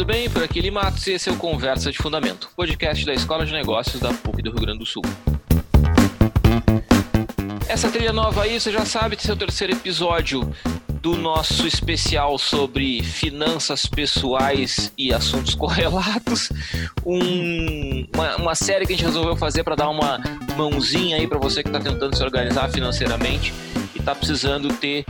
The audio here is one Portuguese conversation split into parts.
tudo bem? Por aqui Limatos e esse é o Conversa de Fundamento, podcast da Escola de Negócios da PUC do Rio Grande do Sul. Essa trilha nova aí, você já sabe, esse é o terceiro episódio do nosso especial sobre finanças pessoais e assuntos correlatos. Um, uma, uma, série que a gente resolveu fazer para dar uma mãozinha aí para você que está tentando se organizar financeiramente e está precisando ter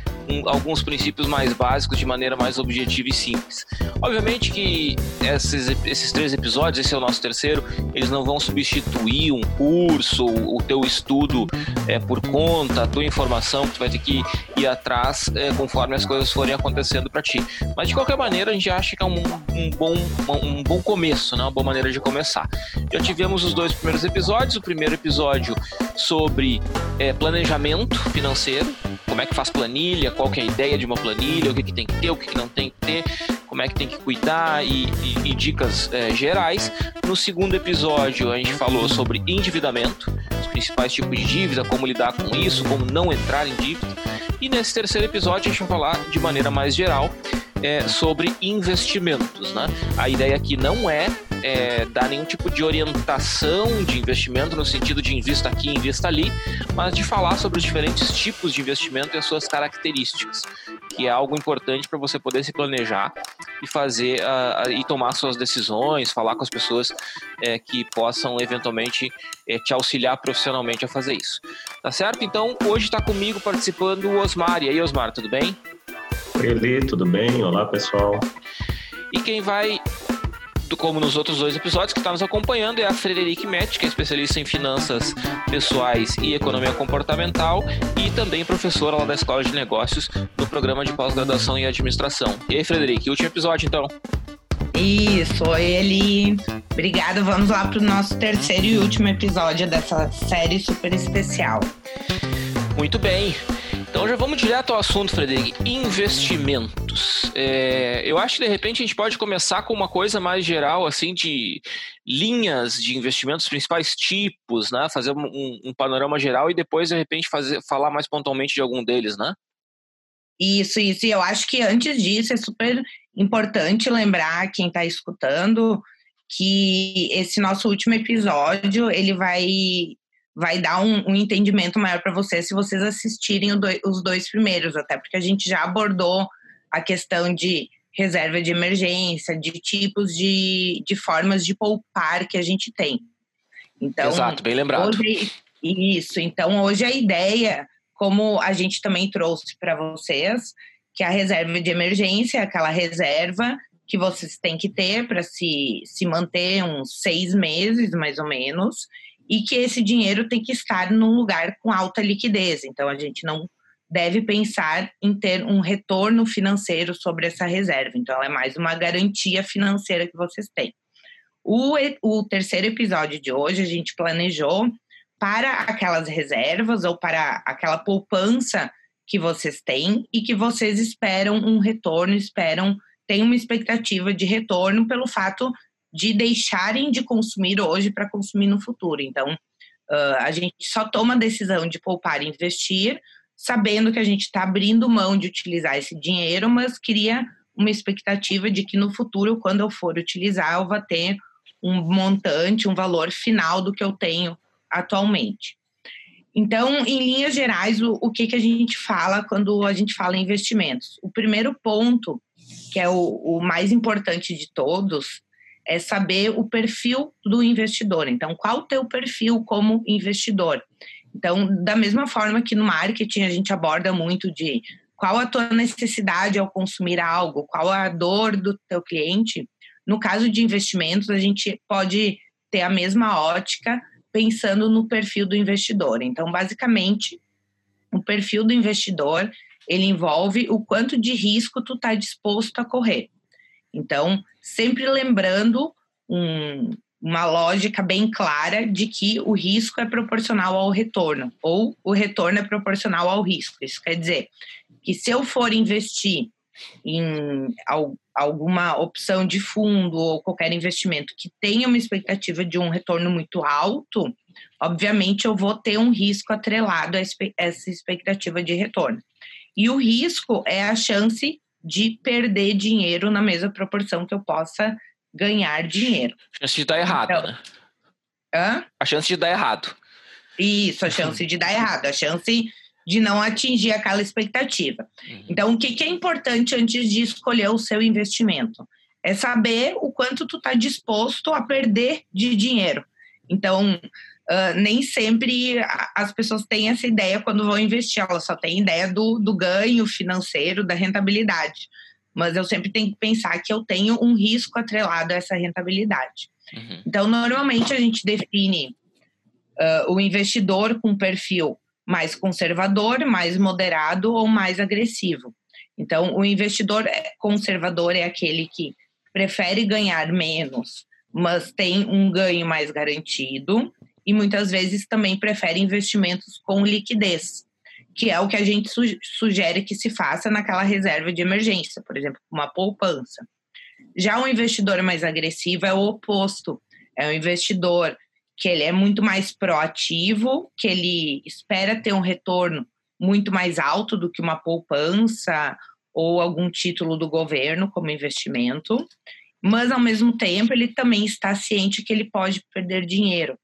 alguns princípios mais básicos de maneira mais objetiva e simples. Obviamente que esses, esses três episódios, esse é o nosso terceiro, eles não vão substituir um curso, o teu estudo é, por conta, a tua informação que tu vai ter que ir atrás é, conforme as coisas forem acontecendo para ti. Mas de qualquer maneira, a gente acha que é um, um, bom, um bom começo, né? uma boa maneira de começar. Já tivemos os dois primeiros episódios. O primeiro episódio sobre é, planejamento financeiro, como é que faz planilha, qual que é a ideia de uma planilha, o que, que tem que ter, o que, que não tem que ter, como é que tem que cuidar e, e, e dicas é, gerais. No segundo episódio, a gente falou sobre endividamento, os principais tipos de dívida, como lidar com isso, como não entrar em dívida. E nesse terceiro episódio, a gente vai falar de maneira mais geral é, sobre investimentos. Né? A ideia aqui não é, é, dar nenhum tipo de orientação de investimento no sentido de invista aqui, invista ali, mas de falar sobre os diferentes tipos de investimento e as suas características, que é algo importante para você poder se planejar e fazer uh, uh, e tomar suas decisões, falar com as pessoas é, que possam eventualmente é, te auxiliar profissionalmente a fazer isso. Tá certo? Então, hoje está comigo participando o Osmar. E aí, Osmar, tudo bem? Oi, Eli, tudo bem? Olá, pessoal. E quem vai, como nos outros dois episódios, que está nos acompanhando é a Frederic Metz, que é especialista em finanças pessoais e economia comportamental e também professora lá da Escola de Negócios no programa de pós-graduação em administração. E aí, Frederic, último episódio então. Isso, ele. Obrigada. Vamos lá para o nosso terceiro e último episódio dessa série super especial. Muito bem. Então já vamos direto ao assunto, Frederic. É, eu acho que de repente a gente pode começar com uma coisa mais geral, assim, de linhas de investimentos, principais tipos, né? Fazer um, um panorama geral e depois, de repente, fazer, falar mais pontualmente de algum deles, né? Isso, isso. E eu acho que antes disso é super importante lembrar quem está escutando que esse nosso último episódio ele vai vai dar um, um entendimento maior para vocês se vocês assistirem do, os dois primeiros, até porque a gente já abordou a questão de reserva de emergência, de tipos de, de formas de poupar que a gente tem. Então, Exato, bem lembrado. Hoje, isso, então hoje a ideia, como a gente também trouxe para vocês, que a reserva de emergência é aquela reserva que vocês têm que ter para se, se manter uns seis meses, mais ou menos, e que esse dinheiro tem que estar num lugar com alta liquidez. Então, a gente não deve pensar em ter um retorno financeiro sobre essa reserva. Então, ela é mais uma garantia financeira que vocês têm. O, o terceiro episódio de hoje, a gente planejou para aquelas reservas ou para aquela poupança que vocês têm e que vocês esperam um retorno, esperam, têm uma expectativa de retorno pelo fato de deixarem de consumir hoje para consumir no futuro. Então, uh, a gente só toma a decisão de poupar e investir, sabendo que a gente está abrindo mão de utilizar esse dinheiro, mas cria uma expectativa de que no futuro, quando eu for utilizar, eu vou ter um montante, um valor final do que eu tenho atualmente. Então, em linhas gerais, o, o que, que a gente fala quando a gente fala em investimentos? O primeiro ponto, que é o, o mais importante de todos, é saber o perfil do investidor. Então, qual o teu perfil como investidor? Então, da mesma forma que no marketing a gente aborda muito de qual a tua necessidade ao consumir algo, qual a dor do teu cliente, no caso de investimentos a gente pode ter a mesma ótica pensando no perfil do investidor. Então, basicamente, o perfil do investidor, ele envolve o quanto de risco tu está disposto a correr. Então, sempre lembrando um, uma lógica bem clara de que o risco é proporcional ao retorno, ou o retorno é proporcional ao risco. Isso quer dizer que se eu for investir em alguma opção de fundo ou qualquer investimento que tenha uma expectativa de um retorno muito alto, obviamente eu vou ter um risco atrelado a essa expectativa de retorno. E o risco é a chance de perder dinheiro na mesma proporção que eu possa ganhar dinheiro. A chance de dar errado, então, né? Hã? A chance de dar errado. Isso, a chance de dar errado, a chance de não atingir aquela expectativa. Uhum. Então, o que, que é importante antes de escolher o seu investimento? É saber o quanto tu está disposto a perder de dinheiro. Então, uh, nem sempre as pessoas têm essa ideia quando vão investir, elas só têm ideia do, do ganho financeiro, da rentabilidade. Mas eu sempre tenho que pensar que eu tenho um risco atrelado a essa rentabilidade. Uhum. Então, normalmente a gente define uh, o investidor com perfil mais conservador, mais moderado ou mais agressivo. Então, o investidor conservador é aquele que prefere ganhar menos, mas tem um ganho mais garantido e muitas vezes também prefere investimentos com liquidez, que é o que a gente sugere que se faça naquela reserva de emergência, por exemplo, uma poupança. Já o investidor mais agressivo é o oposto, é o investidor que ele é muito mais proativo, que ele espera ter um retorno muito mais alto do que uma poupança ou algum título do governo como investimento, mas ao mesmo tempo ele também está ciente que ele pode perder dinheiro,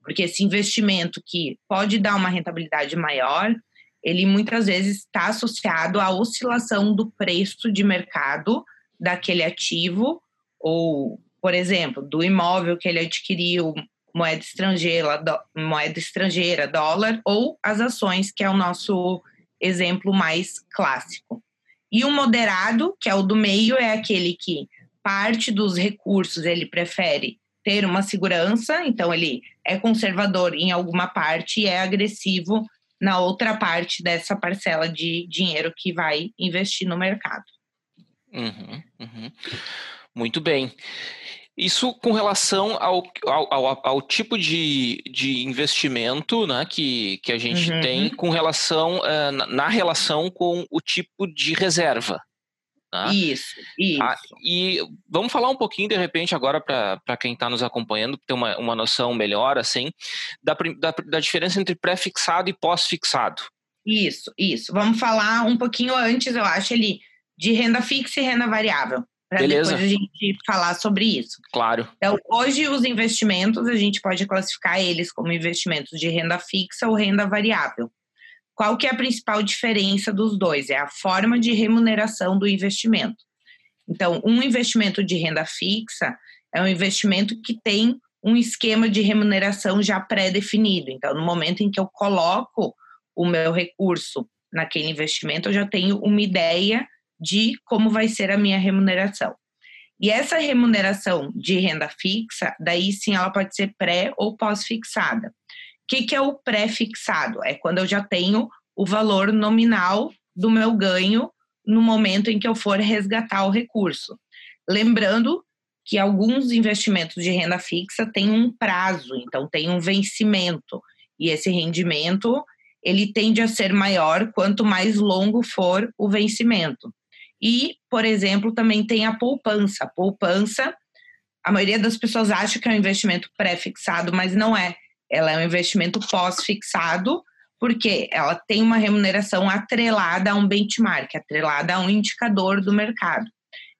porque esse investimento que pode dar uma rentabilidade maior, ele muitas vezes está associado à oscilação do preço de mercado daquele ativo ou, por exemplo, do imóvel que ele adquiriu moeda estrangeira, do, moeda estrangeira, dólar, ou as ações, que é o nosso exemplo mais clássico. E o moderado, que é o do meio, é aquele que parte dos recursos ele prefere ter uma segurança, então ele é conservador em alguma parte e é agressivo na outra parte dessa parcela de dinheiro que vai investir no mercado. Uhum, uhum. Muito bem. Isso com relação ao, ao, ao, ao, tipo de, de investimento né, que, que a gente uhum. tem com relação uh, na relação com o tipo de reserva. Né? Isso, isso. Ah, e vamos falar um pouquinho, de repente, agora para quem está nos acompanhando, ter uma, uma noção melhor, assim, da, da, da diferença entre pré-fixado e pós-fixado. Isso, isso. Vamos falar um pouquinho antes, eu acho, ali, de renda fixa e renda variável para depois a gente falar sobre isso. Claro. Então, hoje os investimentos, a gente pode classificar eles como investimentos de renda fixa ou renda variável. Qual que é a principal diferença dos dois? É a forma de remuneração do investimento. Então, um investimento de renda fixa é um investimento que tem um esquema de remuneração já pré-definido. Então, no momento em que eu coloco o meu recurso naquele investimento, eu já tenho uma ideia de como vai ser a minha remuneração. E essa remuneração de renda fixa, daí sim ela pode ser pré ou pós-fixada. Que, que é o pré-fixado? É quando eu já tenho o valor nominal do meu ganho no momento em que eu for resgatar o recurso. Lembrando que alguns investimentos de renda fixa têm um prazo, então tem um vencimento, e esse rendimento ele tende a ser maior quanto mais longo for o vencimento. E, por exemplo, também tem a poupança. A poupança, a maioria das pessoas acha que é um investimento pré-fixado, mas não é. Ela é um investimento pós-fixado, porque ela tem uma remuneração atrelada a um benchmark, atrelada a um indicador do mercado.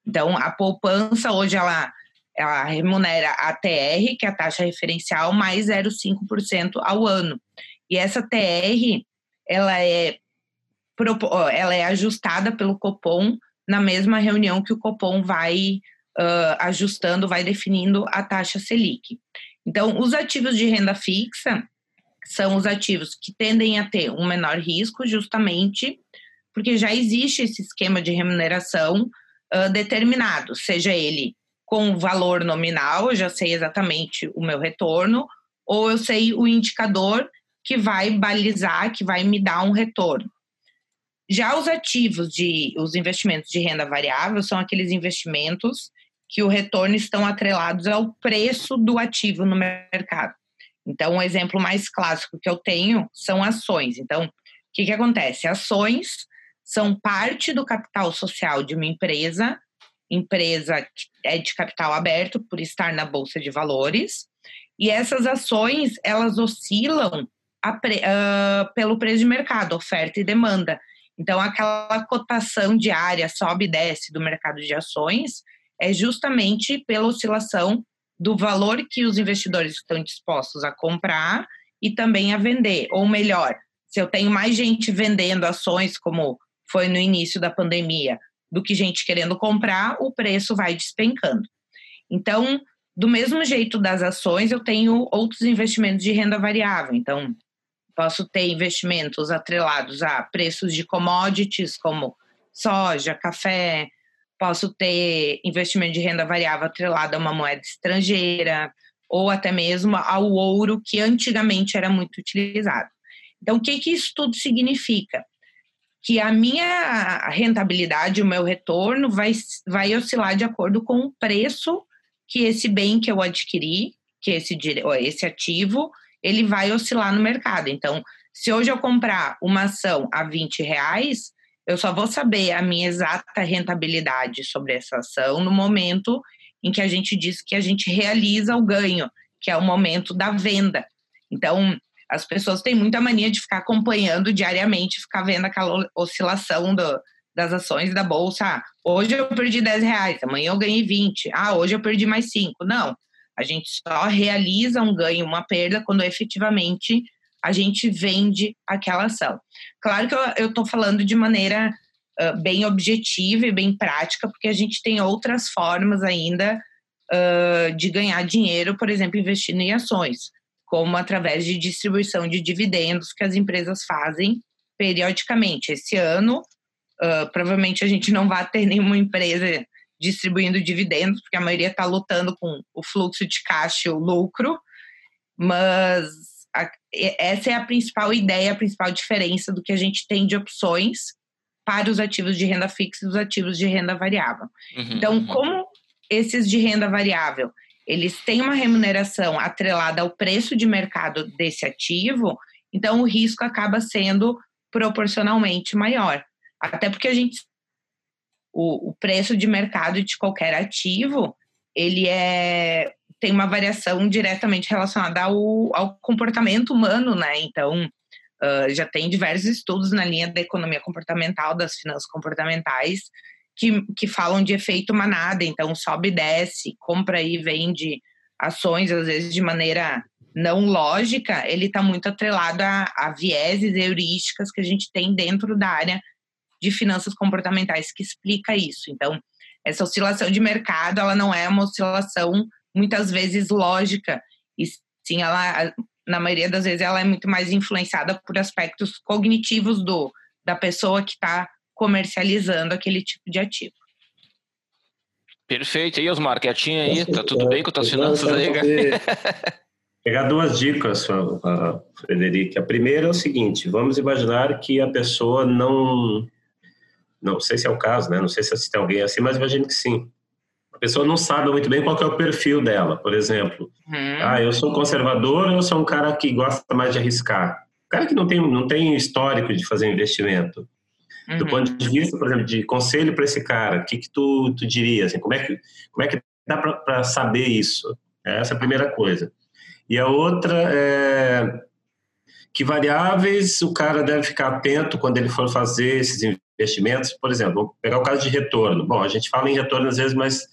Então, a poupança hoje ela, ela remunera a TR, que é a taxa referencial, mais 0,5% ao ano. E essa TR, ela é, ela é ajustada pelo Copom na mesma reunião que o Copom vai uh, ajustando, vai definindo a taxa Selic. Então, os ativos de renda fixa são os ativos que tendem a ter um menor risco, justamente porque já existe esse esquema de remuneração uh, determinado, seja ele com valor nominal, eu já sei exatamente o meu retorno, ou eu sei o indicador que vai balizar, que vai me dar um retorno. Já os ativos de os investimentos de renda variável são aqueles investimentos que o retorno estão atrelados ao preço do ativo no mercado. Então, um exemplo mais clássico que eu tenho são ações. Então, o que, que acontece? Ações são parte do capital social de uma empresa, empresa que é de capital aberto por estar na bolsa de valores, e essas ações elas oscilam pre, uh, pelo preço de mercado, oferta e demanda. Então, aquela cotação diária sobe e desce do mercado de ações é justamente pela oscilação do valor que os investidores estão dispostos a comprar e também a vender. Ou melhor, se eu tenho mais gente vendendo ações, como foi no início da pandemia, do que gente querendo comprar, o preço vai despencando. Então, do mesmo jeito das ações, eu tenho outros investimentos de renda variável. Então, posso ter investimentos atrelados a preços de commodities, como soja, café, posso ter investimento de renda variável atrelado a uma moeda estrangeira, ou até mesmo ao ouro, que antigamente era muito utilizado. Então, o que, que isso tudo significa? Que a minha rentabilidade, o meu retorno, vai, vai oscilar de acordo com o preço que esse bem que eu adquiri, que esse, esse ativo, ele vai oscilar no mercado. Então, se hoje eu comprar uma ação a 20 reais, eu só vou saber a minha exata rentabilidade sobre essa ação no momento em que a gente diz que a gente realiza o ganho, que é o momento da venda. Então, as pessoas têm muita mania de ficar acompanhando diariamente, ficar vendo aquela oscilação do, das ações da bolsa. Ah, hoje eu perdi 10 reais, amanhã eu ganhei 20. Ah, hoje eu perdi mais 5. Não. A gente só realiza um ganho, uma perda, quando efetivamente a gente vende aquela ação. Claro que eu estou falando de maneira uh, bem objetiva e bem prática, porque a gente tem outras formas ainda uh, de ganhar dinheiro, por exemplo, investindo em ações, como através de distribuição de dividendos que as empresas fazem periodicamente. Esse ano, uh, provavelmente a gente não vai ter nenhuma empresa distribuindo dividendos, porque a maioria está lutando com o fluxo de caixa e o lucro, mas a, essa é a principal ideia, a principal diferença do que a gente tem de opções para os ativos de renda fixa e os ativos de renda variável. Uhum, então, uhum. como esses de renda variável, eles têm uma remuneração atrelada ao preço de mercado desse ativo, então o risco acaba sendo proporcionalmente maior. Até porque a gente o, o preço de mercado de qualquer ativo ele é tem uma variação diretamente relacionada ao, ao comportamento humano, né? Então, uh, já tem diversos estudos na linha da economia comportamental, das finanças comportamentais, que, que falam de efeito manada. Então, sobe e desce, compra e vende ações, às vezes de maneira não lógica, ele está muito atrelado a, a vieses heurísticas que a gente tem dentro da área de finanças comportamentais que explica isso. Então, essa oscilação de mercado, ela não é uma oscilação muitas vezes lógica, e sim, ela, na maioria das vezes, ela é muito mais influenciada por aspectos cognitivos do, da pessoa que está comercializando aquele tipo de ativo. Perfeito. E Osmar, quietinho aí? Tá tudo bem com as tuas finanças aí, Pegar duas dicas, Frederico. A primeira é o seguinte: vamos imaginar que a pessoa não não sei se é o caso, né? Não sei se tem alguém assim, mas imagino que sim. A pessoa não sabe muito bem qual é o perfil dela, por exemplo. Uhum. Ah, eu sou conservador ou eu sou um cara que gosta mais de arriscar? O cara que não tem, não tem histórico de fazer investimento. Uhum. Do ponto de vista, por exemplo, de conselho para esse cara, o que, que tu, tu diria? Assim, como, é que, como é que dá para saber isso? Essa é a primeira coisa. E a outra é que variáveis o cara deve ficar atento quando ele for fazer esses investimentos, por exemplo, vou pegar o caso de retorno. Bom, a gente fala em retorno às vezes, mas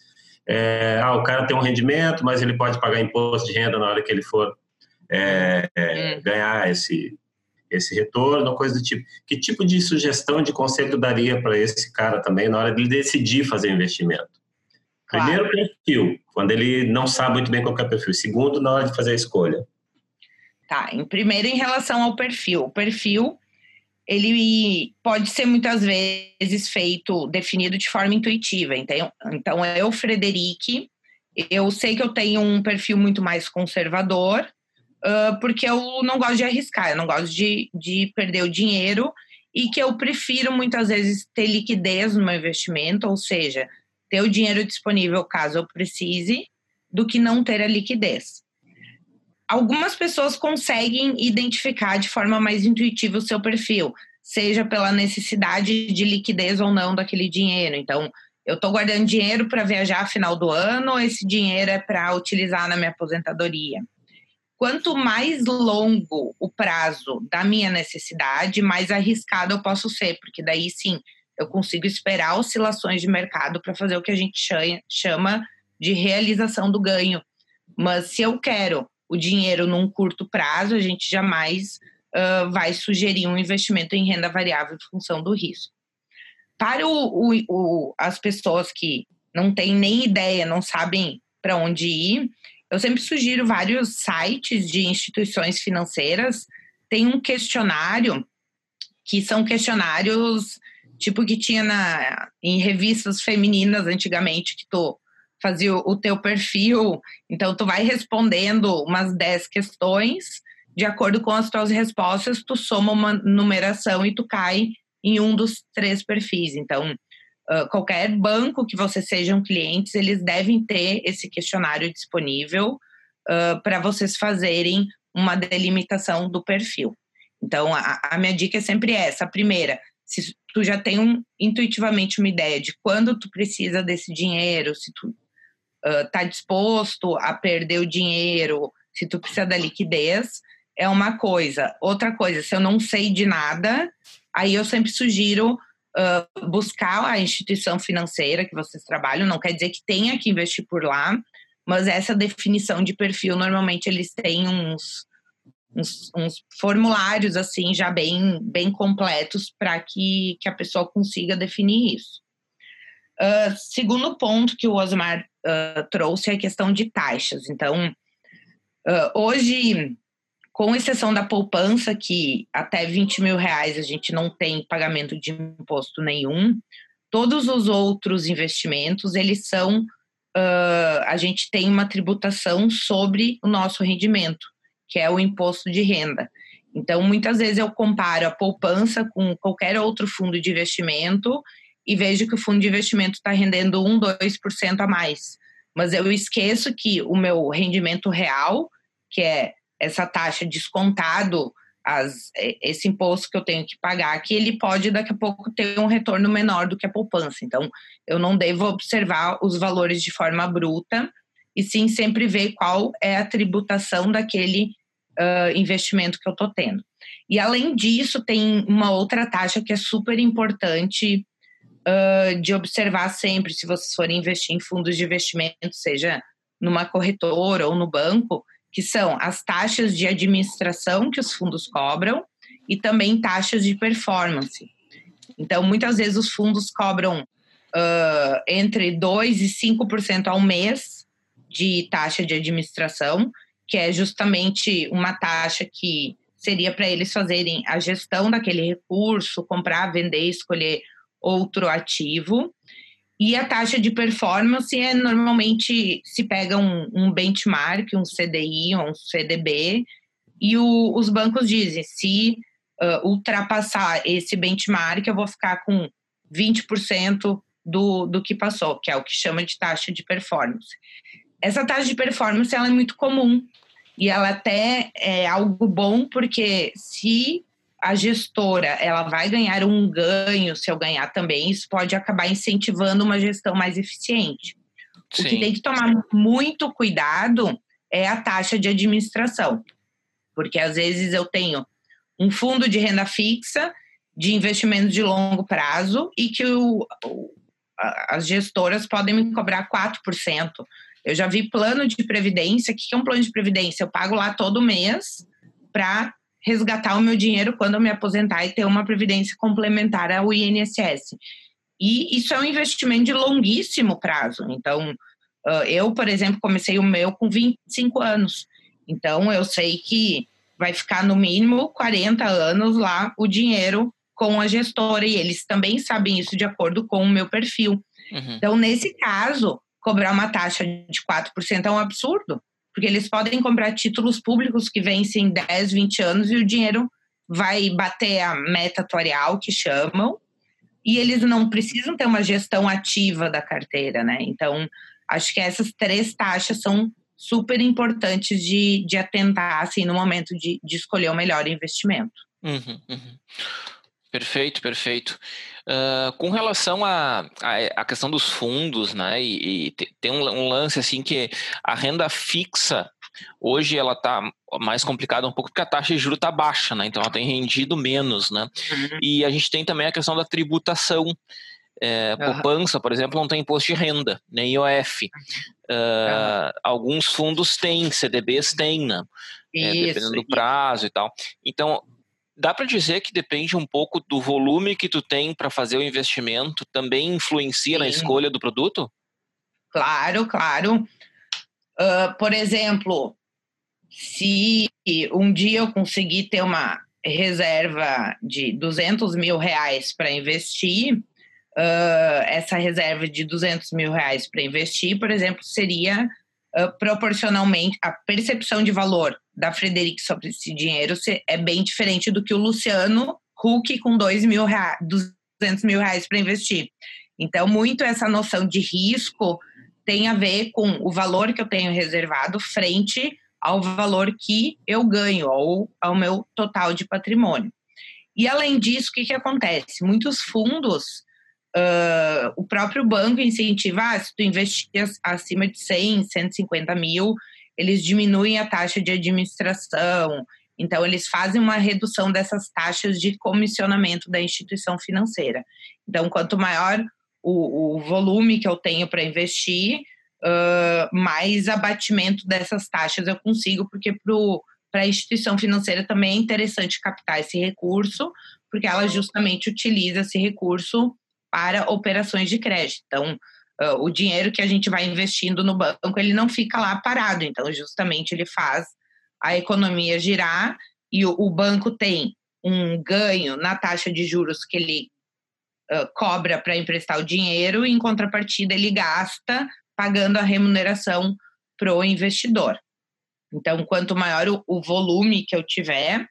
é, ah, o cara tem um rendimento, mas ele pode pagar imposto de renda na hora que ele for é, é, hum. ganhar esse, esse retorno, coisa do tipo. Que tipo de sugestão, de conselho daria para esse cara também na hora de decidir fazer investimento? Claro. Primeiro, perfil, quando ele não sabe muito bem qual é o perfil. Segundo, na hora de fazer a escolha. Tá, em primeiro, em relação ao perfil. O perfil ele pode ser muitas vezes feito, definido de forma intuitiva. Então, então eu, Frederic, eu sei que eu tenho um perfil muito mais conservador, uh, porque eu não gosto de arriscar, eu não gosto de, de perder o dinheiro e que eu prefiro muitas vezes ter liquidez no meu investimento, ou seja, ter o dinheiro disponível caso eu precise, do que não ter a liquidez algumas pessoas conseguem identificar de forma mais intuitiva o seu perfil, seja pela necessidade de liquidez ou não daquele dinheiro. Então, eu estou guardando dinheiro para viajar final do ano, ou esse dinheiro é para utilizar na minha aposentadoria. quanto mais longo o prazo da minha necessidade, mais arriscado eu posso ser, porque daí sim eu consigo esperar oscilações de mercado para fazer o que a gente chama de realização do ganho. Mas se eu quero o dinheiro num curto prazo, a gente jamais uh, vai sugerir um investimento em renda variável em função do risco. Para o, o, o, as pessoas que não têm nem ideia, não sabem para onde ir, eu sempre sugiro vários sites de instituições financeiras. Tem um questionário que são questionários tipo que tinha na, em revistas femininas antigamente, que tu fazia o teu perfil, então tu vai respondendo umas 10 questões, de acordo com as tuas respostas, tu soma uma numeração e tu cai em um dos três perfis. Então, uh, qualquer banco que vocês sejam clientes, eles devem ter esse questionário disponível uh, para vocês fazerem uma delimitação do perfil. Então, a, a minha dica é sempre essa. A primeira, se tu já tem um, intuitivamente uma ideia de quando tu precisa desse dinheiro, se tu está uh, disposto a perder o dinheiro, se tu precisa da liquidez, é uma coisa. Outra coisa, se eu não sei de nada, aí eu sempre sugiro uh, buscar a instituição financeira que vocês trabalham, não quer dizer que tenha que investir por lá, mas essa definição de perfil, normalmente eles têm uns, uns, uns formulários assim já bem, bem completos para que, que a pessoa consiga definir isso. Uh, segundo ponto que o Osmar uh, trouxe é a questão de taxas. Então, uh, hoje, com exceção da poupança, que até 20 mil reais a gente não tem pagamento de imposto nenhum, todos os outros investimentos, eles são, a gente tem uma tributação sobre o nosso rendimento que é o imposto de renda. Então, muitas vezes eu comparo a poupança com qualquer outro fundo de investimento e vejo que o fundo de investimento está rendendo 1, 2% a mais. Mas eu esqueço que o meu rendimento real, que é essa taxa descontado, as, esse imposto que eu tenho que pagar, que ele pode daqui a pouco ter um retorno menor do que a poupança. Então, eu não devo observar os valores de forma bruta, e sim sempre ver qual é a tributação daquele uh, investimento que eu estou tendo. E além disso, tem uma outra taxa que é super importante uh, de observar sempre, se vocês forem investir em fundos de investimento, seja numa corretora ou no banco, que são as taxas de administração que os fundos cobram e também taxas de performance. Então, muitas vezes os fundos cobram uh, entre 2% e 5% ao mês de taxa de administração, que é justamente uma taxa que seria para eles fazerem a gestão daquele recurso, comprar, vender, escolher outro ativo. E a taxa de performance é normalmente se pega um, um benchmark, um CDI ou um CDB, e o, os bancos dizem: se uh, ultrapassar esse benchmark, eu vou ficar com 20% do, do que passou, que é o que chama de taxa de performance. Essa taxa de performance ela é muito comum e ela até é algo bom porque se a gestora ela vai ganhar um ganho, se eu ganhar também, isso pode acabar incentivando uma gestão mais eficiente. Sim. O que tem que tomar muito cuidado é a taxa de administração, porque às vezes eu tenho um fundo de renda fixa de investimento de longo prazo e que o, as gestoras podem me cobrar 4%. Eu já vi plano de previdência. O que é um plano de previdência? Eu pago lá todo mês para resgatar o meu dinheiro quando eu me aposentar e ter uma previdência complementar ao INSS. E isso é um investimento de longuíssimo prazo. Então, eu, por exemplo, comecei o meu com 25 anos. Então, eu sei que vai ficar no mínimo 40 anos lá o dinheiro com a gestora e eles também sabem isso de acordo com o meu perfil. Uhum. Então, nesse caso, cobrar uma taxa de 4% é um absurdo, porque eles podem comprar títulos públicos que vencem 10, 20 anos e o dinheiro vai bater a meta atuarial, que chamam, e eles não precisam ter uma gestão ativa da carteira, né? Então, acho que essas três taxas são super importantes de, de atentar, assim, no momento de, de escolher o melhor investimento. Uhum, uhum. Perfeito, perfeito. Uh, com relação à a, a, a, questão dos fundos, né, e, e tem um, um, lance assim que a renda fixa, Hoje ela está mais complicada um pouco porque a taxa de juros está baixa, né? Então ela tem rendido menos, né? Uhum. E a gente tem também a questão da tributação. É, uhum. Poupança, por exemplo, não tem imposto de renda, nem IOF. Uh, uhum. Alguns fundos têm, CDBs têm, né? É, dependendo do prazo e tal. Então, dá para dizer que depende um pouco do volume que tu tem para fazer o investimento, também influencia Sim. na escolha do produto? Claro, claro. Uh, por exemplo, se um dia eu conseguir ter uma reserva de 200 mil reais para investir, uh, essa reserva de 200 mil reais para investir, por exemplo, seria uh, proporcionalmente a percepção de valor da Frederic sobre esse dinheiro é bem diferente do que o Luciano Huck com dois mil reais, 200 mil reais para investir. Então, muito essa noção de risco tem a ver com o valor que eu tenho reservado frente ao valor que eu ganho, ou ao meu total de patrimônio. E além disso, o que, que acontece? Muitos fundos, uh, o próprio banco incentiva, ah, se tu investir acima de 100, 150 mil, eles diminuem a taxa de administração, então eles fazem uma redução dessas taxas de comissionamento da instituição financeira. Então, quanto maior o, o volume que eu tenho para investir, uh, mais abatimento dessas taxas eu consigo, porque para a instituição financeira também é interessante captar esse recurso, porque ela justamente utiliza esse recurso para operações de crédito. Então, uh, o dinheiro que a gente vai investindo no banco, ele não fica lá parado. Então, justamente, ele faz a economia girar e o, o banco tem um ganho na taxa de juros que ele uh, cobra para emprestar o dinheiro, e em contrapartida ele gasta pagando a remuneração para o investidor. Então, quanto maior o, o volume que eu tiver,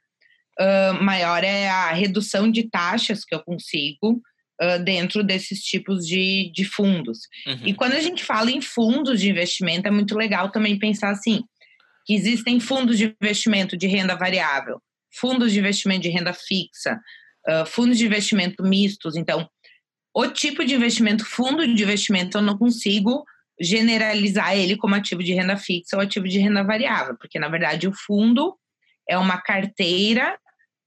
uh, maior é a redução de taxas que eu consigo uh, dentro desses tipos de, de fundos. Uhum. E quando a gente fala em fundos de investimento, é muito legal também pensar assim, que existem fundos de investimento de renda variável, fundos de investimento de renda fixa, uh, fundos de investimento mistos. Então, o tipo de investimento, fundo de investimento, eu não consigo generalizar ele como ativo de renda fixa ou ativo de renda variável, porque na verdade o fundo é uma carteira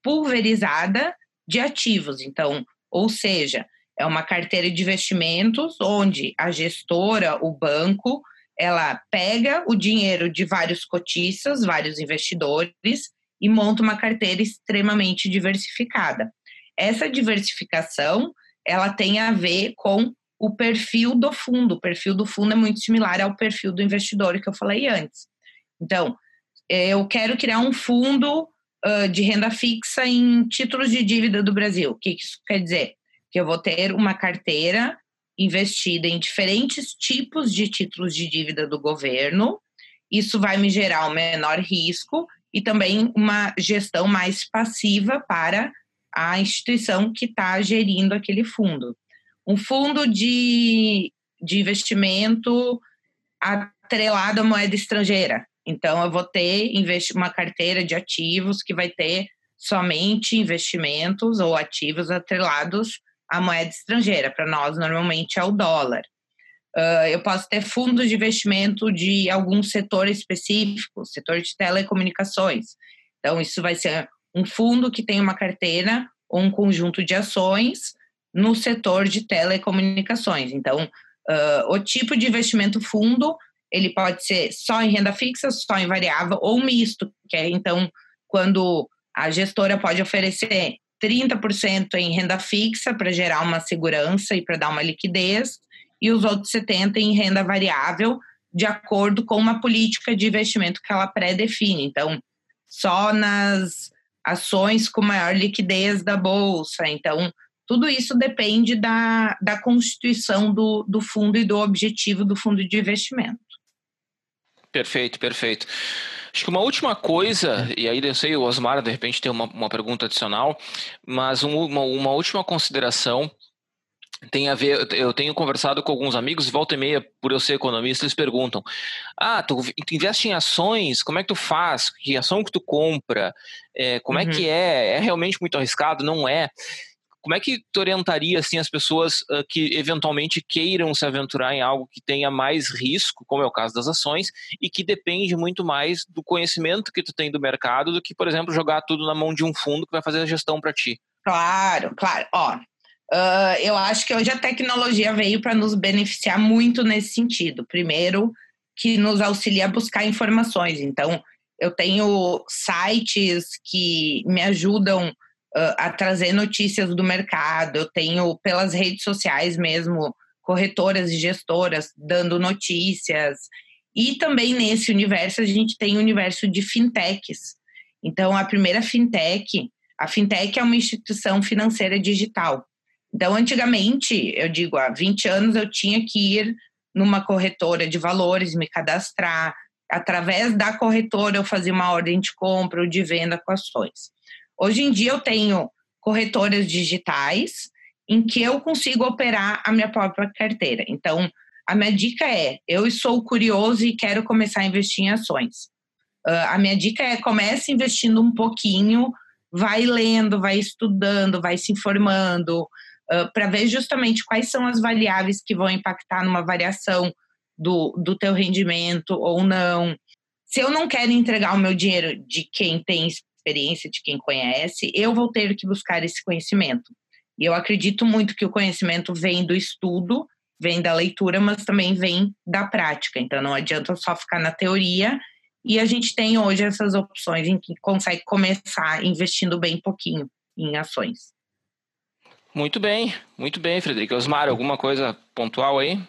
pulverizada de ativos. Então, ou seja, é uma carteira de investimentos onde a gestora, o banco, ela pega o dinheiro de vários cotistas, vários investidores e monta uma carteira extremamente diversificada. Essa diversificação, ela tem a ver com o perfil do fundo. O perfil do fundo é muito similar ao perfil do investidor que eu falei antes. Então, eu quero criar um fundo uh, de renda fixa em títulos de dívida do Brasil. O que isso quer dizer? Que eu vou ter uma carteira investida em diferentes tipos de títulos de dívida do governo. Isso vai me gerar um menor risco e também uma gestão mais passiva para a instituição que está gerindo aquele fundo. Um fundo de, de investimento atrelado à moeda estrangeira. Então, eu vou ter uma carteira de ativos que vai ter somente investimentos ou ativos atrelados à moeda estrangeira. Para nós, normalmente é o dólar. Uh, eu posso ter fundos de investimento de algum setor específico, setor de telecomunicações. Então, isso vai ser um fundo que tem uma carteira ou um conjunto de ações no setor de telecomunicações. Então, uh, o tipo de investimento fundo, ele pode ser só em renda fixa, só em variável ou misto, que é então quando a gestora pode oferecer 30% em renda fixa para gerar uma segurança e para dar uma liquidez, e os outros 70% em renda variável, de acordo com uma política de investimento que ela pré-define. Então, só nas ações com maior liquidez da bolsa. Então, tudo isso depende da, da constituição do, do fundo e do objetivo do fundo de investimento. Perfeito, perfeito. Acho que uma última coisa, e aí eu sei, o Osmar de repente tem uma, uma pergunta adicional, mas um, uma, uma última consideração tem a ver, eu tenho conversado com alguns amigos, volta e meia, por eu ser economista, eles perguntam: Ah, tu, tu investe em ações, como é que tu faz? Que ação que tu compra? É, como uhum. é que uhum. é? É realmente muito arriscado? Não é? Como é que tu orientaria assim as pessoas uh, que eventualmente queiram se aventurar em algo que tenha mais risco, como é o caso das ações, e que depende muito mais do conhecimento que tu tem do mercado do que, por exemplo, jogar tudo na mão de um fundo que vai fazer a gestão para ti? Claro, claro. Ó, Uh, eu acho que hoje a tecnologia veio para nos beneficiar muito nesse sentido. Primeiro, que nos auxilia a buscar informações. Então, eu tenho sites que me ajudam uh, a trazer notícias do mercado, eu tenho pelas redes sociais mesmo corretoras e gestoras dando notícias. E também nesse universo a gente tem o universo de fintechs. Então, a primeira fintech, a fintech é uma instituição financeira digital. Então, antigamente, eu digo, há 20 anos eu tinha que ir numa corretora de valores, me cadastrar. Através da corretora, eu fazia uma ordem de compra ou de venda com ações. Hoje em dia, eu tenho corretoras digitais em que eu consigo operar a minha própria carteira. Então, a minha dica é: eu sou curioso e quero começar a investir em ações. Uh, a minha dica é: comece investindo um pouquinho, vai lendo, vai estudando, vai se informando, uh, para ver justamente quais são as variáveis que vão impactar numa variação do, do teu rendimento ou não. Se eu não quero entregar o meu dinheiro de quem tem experiência, de quem conhece, eu vou ter que buscar esse conhecimento. E eu acredito muito que o conhecimento vem do estudo, vem da leitura, mas também vem da prática. Então não adianta só ficar na teoria. E a gente tem hoje essas opções em que consegue começar investindo bem pouquinho em ações. Muito bem, muito bem, Frederico. Osmar, alguma coisa pontual aí?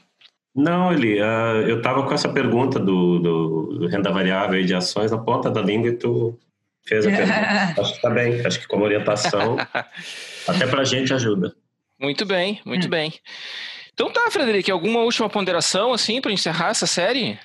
Não, Eli, uh, eu estava com essa pergunta do, do, do, renda variável e de ações na ponta da língua e tu fez a pergunta. Acho que está bem, acho que como orientação, até para a gente ajuda. Muito bem, muito hum. bem. Então tá, Frederico, alguma última ponderação, assim, para encerrar essa série?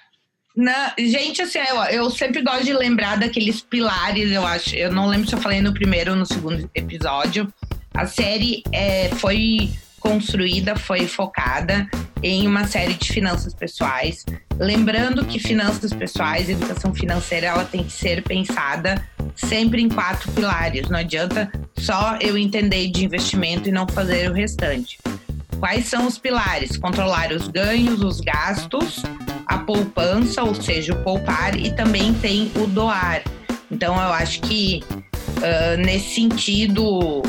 Na, gente, assim, eu, eu, sempre gosto de lembrar daqueles pilares, eu acho. Eu não lembro se eu falei no primeiro ou no segundo episódio, a série é, foi construída, foi focada em uma série de finanças pessoais. Lembrando que finanças pessoais, educação financeira, ela tem que ser pensada sempre em quatro pilares. Não adianta só eu entender de investimento e não fazer o restante. Quais são os pilares? Controlar os ganhos, os gastos, a poupança, ou seja, o poupar, e também tem o doar. Então, eu acho que uh, nesse sentido,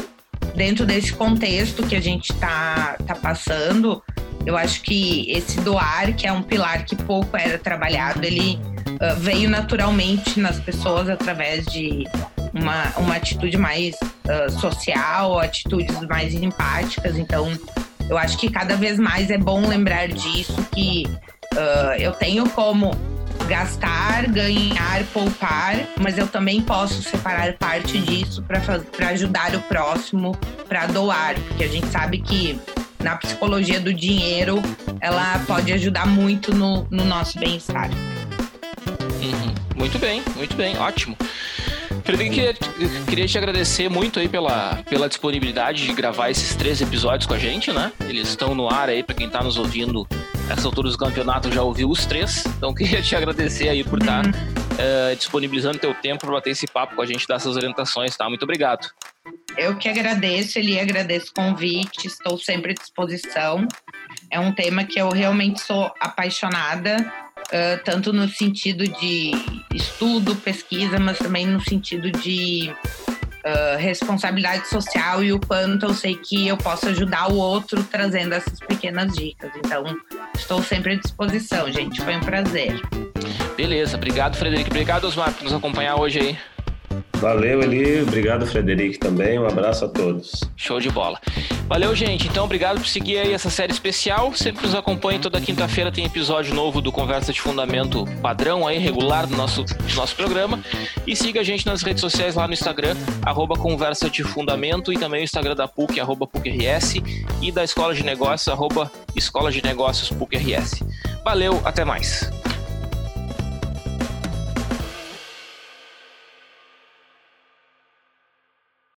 dentro desse contexto que a gente está tá passando, eu acho que esse doar, que é um pilar que pouco era trabalhado, ele uh, veio naturalmente nas pessoas através de uma, uma atitude mais uh, social, atitudes mais empáticas. Então, eu acho que cada vez mais é bom lembrar disso, que uh, eu tenho como gastar, ganhar, poupar, mas eu também posso separar parte disso para ajudar o próximo, para doar, porque a gente sabe que na psicologia do dinheiro ela pode ajudar muito no, no nosso bem-estar. Uhum. Muito bem, muito bem, ótimo. Frederico, queria, queria te agradecer muito aí pela, pela disponibilidade de gravar esses três episódios com a gente, né? Eles estão no ar aí para quem está nos ouvindo essa altura do campeonato já ouviu os três, então queria te agradecer aí por estar uhum. uh, disponibilizando teu tempo para bater esse papo com a gente, dar essas orientações, tá? Muito obrigado. Eu que agradeço, Eli, agradeço o convite, estou sempre à disposição. É um tema que eu realmente sou apaixonada, uh, tanto no sentido de estudo, pesquisa, mas também no sentido de uh, responsabilidade social e o quanto eu sei que eu posso ajudar o outro trazendo essas pequenas dicas. Então, estou sempre à disposição, gente. Foi um prazer. Beleza, obrigado, Frederico. Obrigado, Osmar, por nos acompanhar hoje aí. Valeu, Eli. Obrigado, Frederico, também. Um abraço a todos. Show de bola. Valeu, gente. Então, obrigado por seguir aí essa série especial. Sempre nos acompanhe. Toda quinta-feira tem episódio novo do Conversa de Fundamento padrão aí, regular do nosso, do nosso programa. E siga a gente nas redes sociais lá no Instagram, arroba Conversa de Fundamento e também o Instagram da PUC, arroba PUCRS e da Escola de Negócios, arroba Escola de Negócios PUCRS. Valeu, até mais.